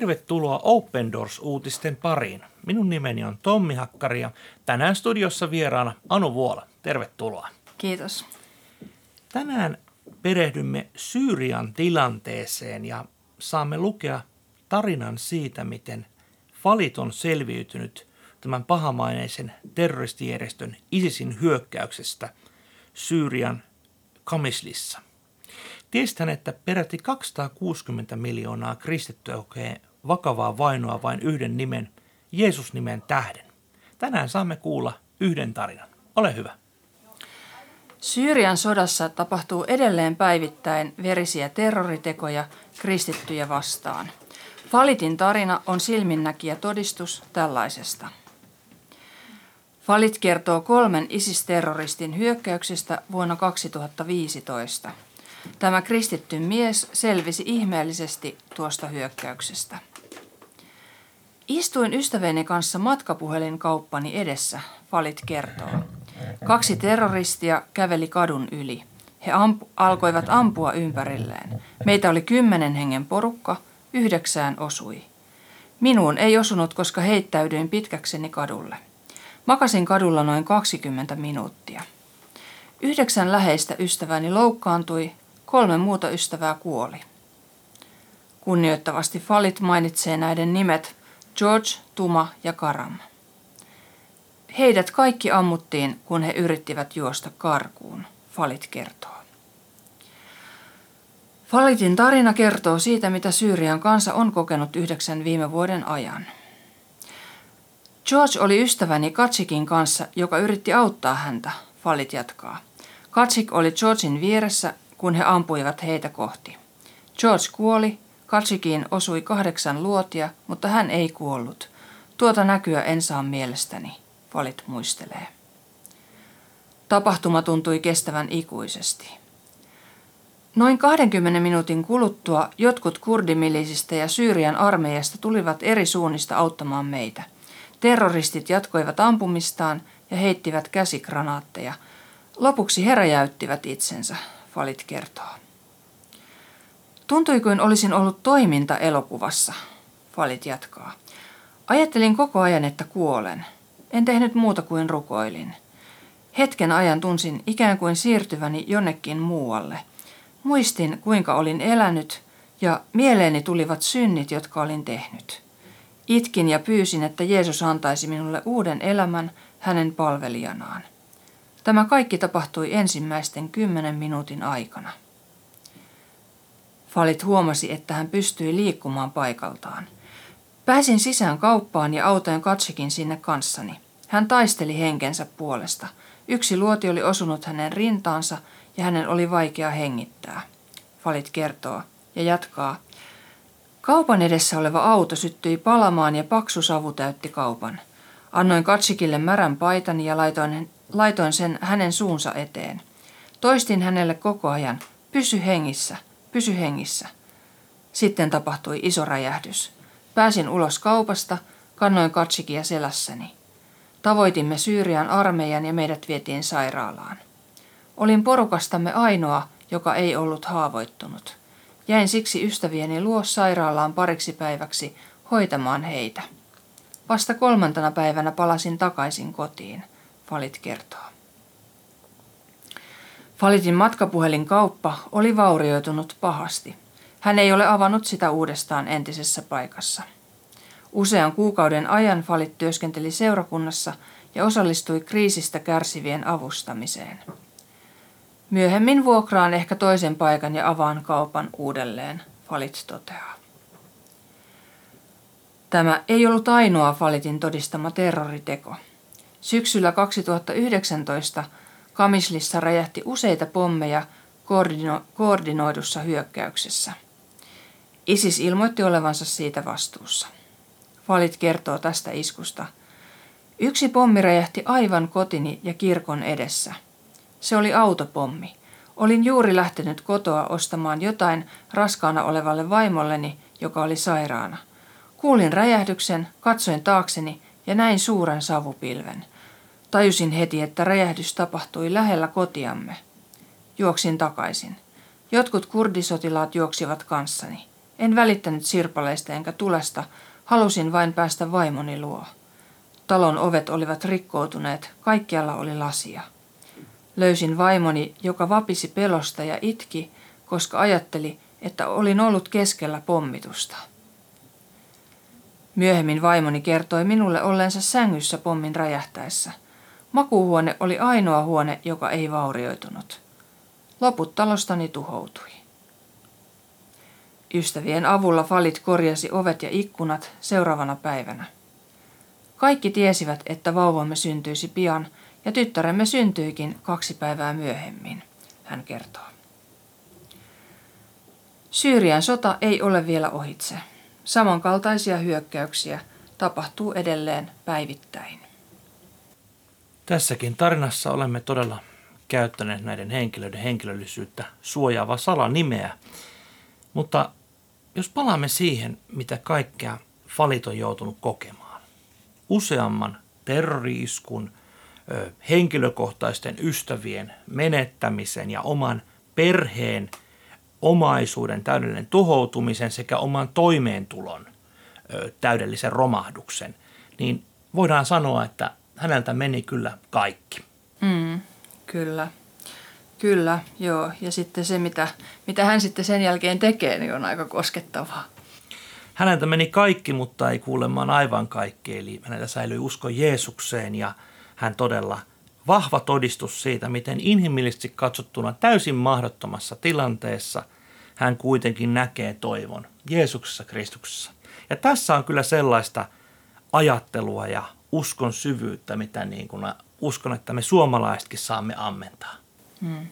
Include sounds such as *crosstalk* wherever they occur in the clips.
tervetuloa Open Doors-uutisten pariin. Minun nimeni on Tommi Hakkari ja tänään studiossa vieraana Anu Vuola. Tervetuloa. Kiitos. Tänään perehdymme Syyrian tilanteeseen ja saamme lukea tarinan siitä, miten Falit on selviytynyt tämän pahamaineisen terroristijärjestön ISISin hyökkäyksestä Syyrian Kamislissa. Tiestän, että peräti 260 miljoonaa kristittyä kokee vakavaa vainoa vain yhden nimen, Jeesus-nimen tähden. Tänään saamme kuulla yhden tarinan. Ole hyvä. Syyrian sodassa tapahtuu edelleen päivittäin verisiä terroritekoja kristittyjä vastaan. Falitin tarina on silminnäkijä todistus tällaisesta. Falit kertoo kolmen ISIS-terroristin hyökkäyksestä vuonna 2015. Tämä kristitty mies selvisi ihmeellisesti tuosta hyökkäyksestä. Istuin ystäväni kanssa matkapuhelinkauppani edessä, Falit kertoo. Kaksi terroristia käveli kadun yli. He ampu- alkoivat ampua ympärilleen. Meitä oli kymmenen hengen porukka, yhdeksään osui. Minuun ei osunut, koska heittäydyin pitkäkseni kadulle. Makasin kadulla noin 20 minuuttia. Yhdeksän läheistä ystäväni loukkaantui, kolme muuta ystävää kuoli. Kunnioittavasti Falit mainitsee näiden nimet George, Tuma ja Karam. Heidät kaikki ammuttiin, kun he yrittivät juosta karkuun, Falit kertoo. Falitin tarina kertoo siitä, mitä Syyrian kansa on kokenut yhdeksän viime vuoden ajan. George oli ystäväni Katsikin kanssa, joka yritti auttaa häntä, Falit jatkaa. Katsik oli Georgein vieressä, kun he ampuivat heitä kohti. George kuoli, Katsikiin osui kahdeksan luotia, mutta hän ei kuollut. Tuota näkyä en saa mielestäni. Valit muistelee. Tapahtuma tuntui kestävän ikuisesti. Noin 20 minuutin kuluttua jotkut kurdimilisistä ja Syyrian armeijasta tulivat eri suunnista auttamaan meitä. Terroristit jatkoivat ampumistaan ja heittivät käsikranaatteja. Lopuksi he räjäyttivät itsensä, Falit kertoo. Tuntui kuin olisin ollut toiminta elokuvassa, Falit jatkaa. Ajattelin koko ajan, että kuolen – en tehnyt muuta kuin rukoilin. Hetken ajan tunsin ikään kuin siirtyväni jonnekin muualle. Muistin, kuinka olin elänyt, ja mieleeni tulivat synnit, jotka olin tehnyt. Itkin ja pyysin, että Jeesus antaisi minulle uuden elämän hänen palvelijanaan. Tämä kaikki tapahtui ensimmäisten kymmenen minuutin aikana. Falit huomasi, että hän pystyi liikkumaan paikaltaan. Pääsin sisään kauppaan ja autoin Katsikin sinne kanssani. Hän taisteli henkensä puolesta. Yksi luoti oli osunut hänen rintaansa ja hänen oli vaikea hengittää. Falit kertoo ja jatkaa. Kaupan edessä oleva auto syttyi palamaan ja paksu savu täytti kaupan. Annoin Katsikille märän paitani ja laitoin, laitoin sen hänen suunsa eteen. Toistin hänelle koko ajan, pysy hengissä, pysy hengissä. Sitten tapahtui iso räjähdys. Pääsin ulos kaupasta, kannoin Katsikia selässäni. Tavoitimme Syyrian armeijan ja meidät vietiin sairaalaan. Olin porukastamme ainoa, joka ei ollut haavoittunut. Jäin siksi ystävieni luo sairaalaan pariksi päiväksi hoitamaan heitä. Vasta kolmantena päivänä palasin takaisin kotiin, Falit kertoo. Falitin matkapuhelin kauppa oli vaurioitunut pahasti. Hän ei ole avannut sitä uudestaan entisessä paikassa. Usean kuukauden ajan Falit työskenteli seurakunnassa ja osallistui kriisistä kärsivien avustamiseen. Myöhemmin vuokraan ehkä toisen paikan ja avaan kaupan uudelleen, Falit toteaa. Tämä ei ollut ainoa Falitin todistama terroriteko. Syksyllä 2019 Kamislissa räjähti useita pommeja koordino- koordinoidussa hyökkäyksessä. ISIS ilmoitti olevansa siitä vastuussa. Valit kertoo tästä iskusta. Yksi pommi räjähti aivan kotini ja kirkon edessä. Se oli autopommi. Olin juuri lähtenyt kotoa ostamaan jotain raskaana olevalle vaimolleni, joka oli sairaana. Kuulin räjähdyksen, katsoin taakseni ja näin suuren savupilven. Tajusin heti, että räjähdys tapahtui lähellä kotiamme. Juoksin takaisin. Jotkut kurdisotilaat juoksivat kanssani. En välittänyt sirpaleista enkä tulesta, halusin vain päästä vaimoni luo. Talon ovet olivat rikkoutuneet, kaikkialla oli lasia. Löysin vaimoni, joka vapisi pelosta ja itki, koska ajatteli, että olin ollut keskellä pommitusta. Myöhemmin vaimoni kertoi minulle ollensa sängyssä pommin räjähtäessä. Makuuhuone oli ainoa huone, joka ei vaurioitunut. Loput talostani tuhoutui. Ystävien avulla Falit korjasi ovet ja ikkunat seuraavana päivänä. Kaikki tiesivät, että vauvamme syntyisi pian, ja tyttäremme syntyikin kaksi päivää myöhemmin, hän kertoo. Syyrian sota ei ole vielä ohitse. Samankaltaisia hyökkäyksiä tapahtuu edelleen päivittäin. Tässäkin tarinassa olemme todella käyttäneet näiden henkilöiden henkilöllisyyttä suojaavaa salanimeä. Mutta jos palaamme siihen, mitä kaikkea Falit on joutunut kokemaan. Useamman terroriiskun, henkilökohtaisten ystävien menettämisen ja oman perheen omaisuuden täydellinen tuhoutumisen sekä oman toimeentulon täydellisen romahduksen, niin voidaan sanoa, että häneltä meni kyllä kaikki. Mm, kyllä. Kyllä, joo. Ja sitten se, mitä, mitä hän sitten sen jälkeen tekee, niin on aika koskettavaa. Häneltä meni kaikki, mutta ei kuulemaan aivan kaikki. Eli hänellä säilyi usko Jeesukseen ja hän todella vahva todistus siitä, miten inhimillisesti katsottuna täysin mahdottomassa tilanteessa hän kuitenkin näkee toivon Jeesuksessa Kristuksessa. Ja tässä on kyllä sellaista ajattelua ja uskon syvyyttä, mitä niin kuin uskon, että me suomalaisetkin saamme ammentaa. Hmm.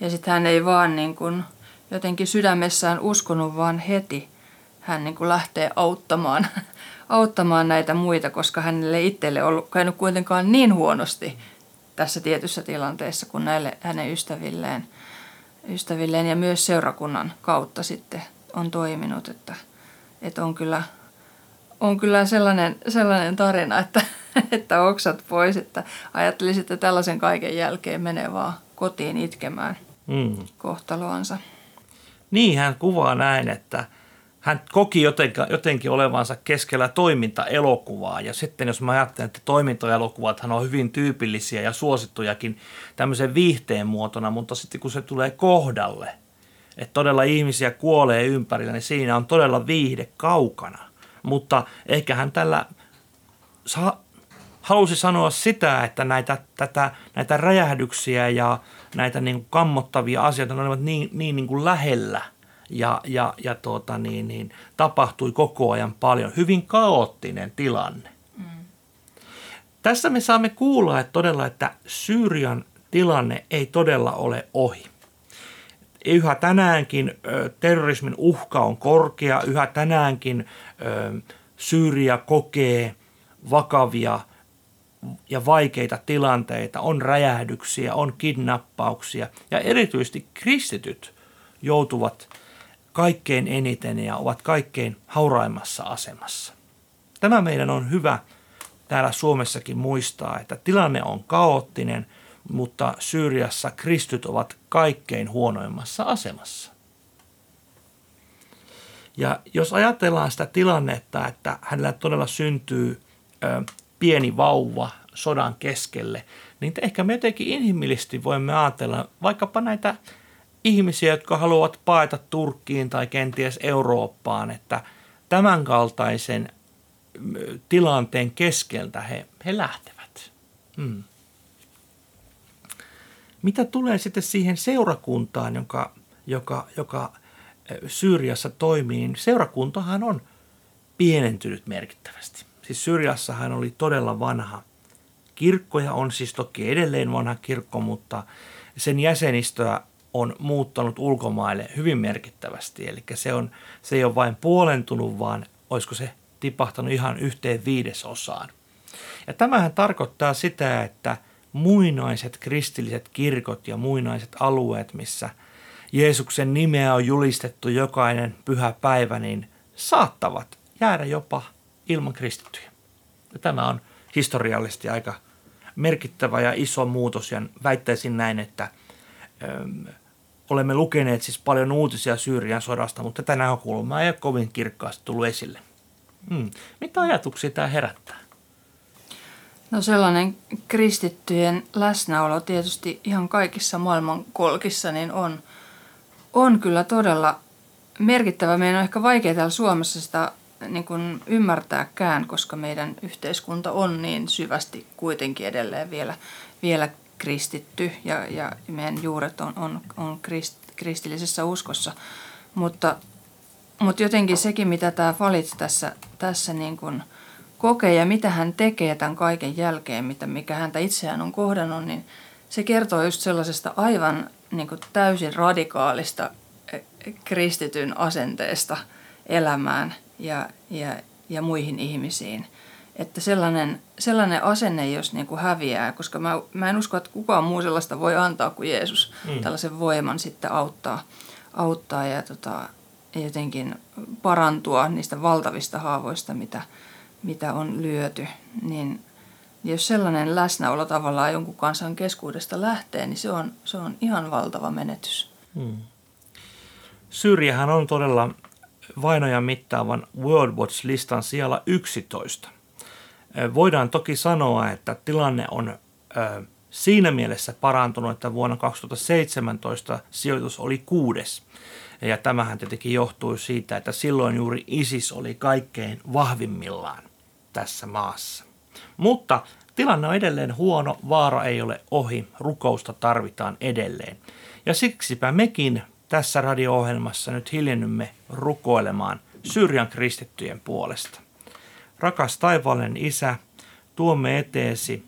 Ja sitten hän ei vaan niin kuin jotenkin sydämessään uskonut, vaan heti hän niin kuin lähtee auttamaan, *laughs* auttamaan näitä muita, koska hänelle itselle ollut käynyt kuitenkaan niin huonosti tässä tietyssä tilanteessa kuin näille hänen ystävilleen, ystävilleen ja myös seurakunnan kautta sitten on toiminut, että, että on kyllä on kyllä sellainen, sellainen tarina, että, *laughs* että oksat pois, että ajattelisin, että tällaisen kaiken jälkeen menee vaan kotiin itkemään mm. kohtaloansa. Niin, hän kuvaa näin, että hän koki jotenkin, jotenkin olevansa keskellä toimintaelokuvaa. Ja sitten jos mä ajattelen, että toimintaelokuvat on hyvin tyypillisiä ja suosittujakin tämmöisen viihteen muotona, mutta sitten kun se tulee kohdalle, että todella ihmisiä kuolee ympärillä, niin siinä on todella viihde kaukana. Mutta ehkä hän tällä sa- halusi sanoa sitä, että näitä, tätä, näitä räjähdyksiä ja näitä niin kuin kammottavia asioita ne olivat niin, niin, niin kuin lähellä ja, ja, ja tuota, niin, niin, tapahtui koko ajan paljon. Hyvin kaoottinen tilanne. Mm. Tässä me saamme kuulla että todella, että Syyrian tilanne ei todella ole ohi. Yhä tänäänkin ö, terrorismin uhka on korkea, yhä tänäänkin ö, Syyria kokee vakavia – ja vaikeita tilanteita, on räjähdyksiä, on kidnappauksia ja erityisesti kristityt joutuvat kaikkein eniten ja ovat kaikkein hauraimmassa asemassa. Tämä meidän on hyvä täällä Suomessakin muistaa, että tilanne on kaoottinen, mutta Syyriassa kristyt ovat kaikkein huonoimmassa asemassa. Ja jos ajatellaan sitä tilannetta, että hänellä todella syntyy pieni vauva sodan keskelle, niin ehkä me jotenkin inhimillisesti voimme ajatella vaikkapa näitä ihmisiä, jotka haluavat paeta Turkkiin tai kenties Eurooppaan, että tämänkaltaisen tilanteen keskeltä he, he lähtevät. Hmm. Mitä tulee sitten siihen seurakuntaan, joka, joka, joka Syyriassa toimii, niin seurakuntahan on pienentynyt merkittävästi. Siis Syyriassahan oli todella vanha kirkkoja, on siis toki edelleen vanha kirkko, mutta sen jäsenistöä on muuttanut ulkomaille hyvin merkittävästi. Eli se, on, se ei ole vain puolentunut, vaan olisiko se tipahtanut ihan yhteen viidesosaan. Ja tämähän tarkoittaa sitä, että muinaiset kristilliset kirkot ja muinaiset alueet, missä Jeesuksen nimeä on julistettu jokainen pyhä päivä, niin saattavat jäädä jopa ilman kristittyjä. Ja tämä on historiallisesti aika merkittävä ja iso muutos ja väittäisin näin, että ö, olemme lukeneet siis paljon uutisia Syyrian sodasta, mutta tätä näkökulmaa ei ole kovin kirkkaasti tullut esille. Hmm. Mitä ajatuksia tämä herättää? No sellainen kristittyjen läsnäolo tietysti ihan kaikissa maailman kolkissa niin on, on kyllä todella merkittävä. Meidän on ehkä vaikea täällä Suomessa sitä niin kuin ymmärtääkään, koska meidän yhteiskunta on niin syvästi kuitenkin edelleen vielä, vielä kristitty ja, ja meidän juuret on, on, on krist, kristillisessä uskossa. Mutta, mutta jotenkin sekin, mitä tämä Falit tässä, tässä niin kuin kokee ja mitä hän tekee tämän kaiken jälkeen, mitä, mikä häntä itseään on kohdannut, niin se kertoo just sellaisesta aivan niin kuin täysin radikaalista eh, kristityn asenteesta elämään ja, ja, ja muihin ihmisiin. Että sellainen, sellainen asenne, jos niin kuin häviää, koska mä, mä en usko, että kukaan muu sellaista voi antaa kuin Jeesus, mm. tällaisen voiman sitten auttaa, auttaa ja tota, jotenkin parantua niistä valtavista haavoista, mitä, mitä on lyöty. Niin jos sellainen läsnäolo tavallaan jonkun kansan keskuudesta lähtee, niin se on, se on ihan valtava menetys. Mm. Syrjähän on todella vainojan mittaavan World Watch-listan siellä 11. Voidaan toki sanoa, että tilanne on siinä mielessä parantunut, että vuonna 2017 sijoitus oli kuudes. Ja tämähän tietenkin johtui siitä, että silloin juuri ISIS oli kaikkein vahvimmillaan tässä maassa. Mutta tilanne on edelleen huono, vaara ei ole ohi, rukousta tarvitaan edelleen. Ja siksipä mekin tässä radio-ohjelmassa nyt hiljennymme rukoilemaan Syyrian kristittyjen puolesta. Rakas taivaallinen Isä, tuomme eteesi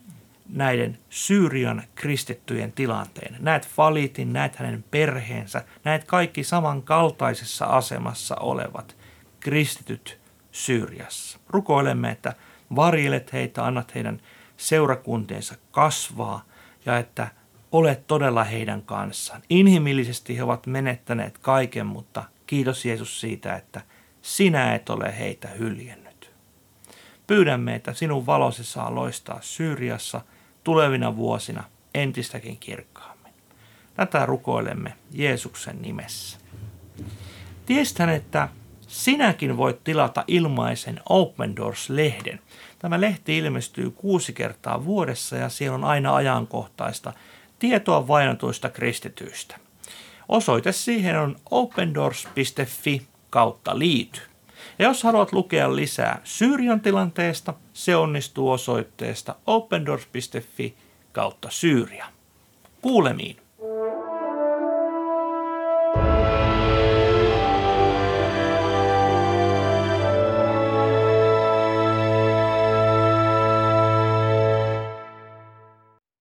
näiden Syyrian kristittyjen tilanteen. Näet Falitin, näet hänen perheensä, näet kaikki samankaltaisessa asemassa olevat kristityt Syyriassa. Rukoilemme, että varjelet heitä, annat heidän seurakuntiensa kasvaa ja että olet todella heidän kanssaan. Inhimillisesti he ovat menettäneet kaiken, mutta kiitos Jeesus siitä, että sinä et ole heitä hyljennyt. Pyydämme, että sinun valosi saa loistaa Syyriassa tulevina vuosina entistäkin kirkkaammin. Tätä rukoilemme Jeesuksen nimessä. Tiestän, että sinäkin voit tilata ilmaisen Open Doors-lehden. Tämä lehti ilmestyy kuusi kertaa vuodessa ja siellä on aina ajankohtaista tietoa vainotuista kristityistä. Osoite siihen on opendoors.fi kautta liity. Ja jos haluat lukea lisää Syyrian tilanteesta, se onnistuu osoitteesta opendoors.fi kautta Syyria. Kuulemiin.